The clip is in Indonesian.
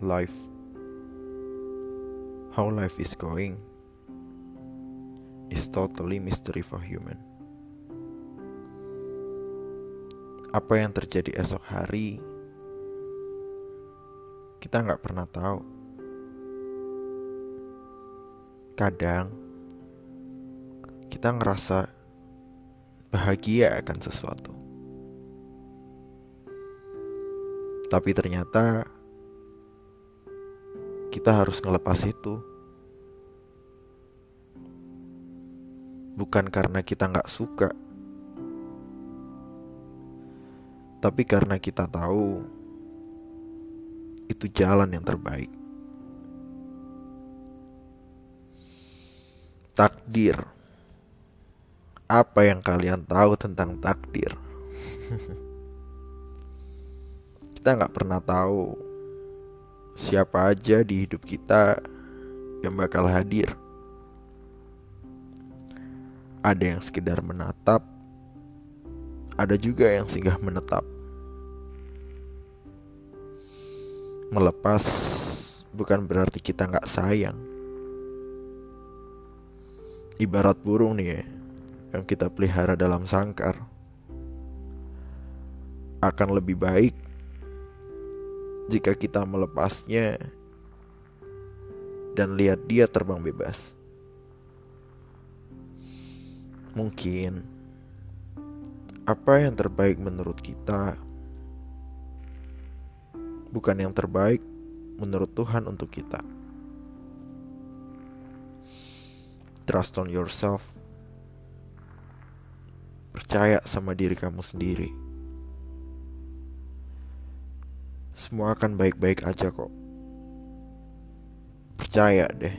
life, how life is going, is totally mystery for human. Apa yang terjadi esok hari, kita nggak pernah tahu. Kadang kita ngerasa bahagia akan sesuatu, tapi ternyata kita harus ngelepas itu. Bukan karena kita nggak suka, tapi karena kita tahu itu jalan yang terbaik. Takdir. Apa yang kalian tahu tentang takdir? kita nggak pernah tahu siapa aja di hidup kita yang bakal hadir. Ada yang sekedar menatap, ada juga yang singgah menetap. Melepas bukan berarti kita nggak sayang. Ibarat burung nih ya, yang kita pelihara dalam sangkar. Akan lebih baik jika kita melepasnya dan lihat dia terbang bebas. Mungkin apa yang terbaik menurut kita bukan yang terbaik menurut Tuhan untuk kita. Trust on yourself. Percaya sama diri kamu sendiri. Semua akan baik-baik aja kok. Percaya deh.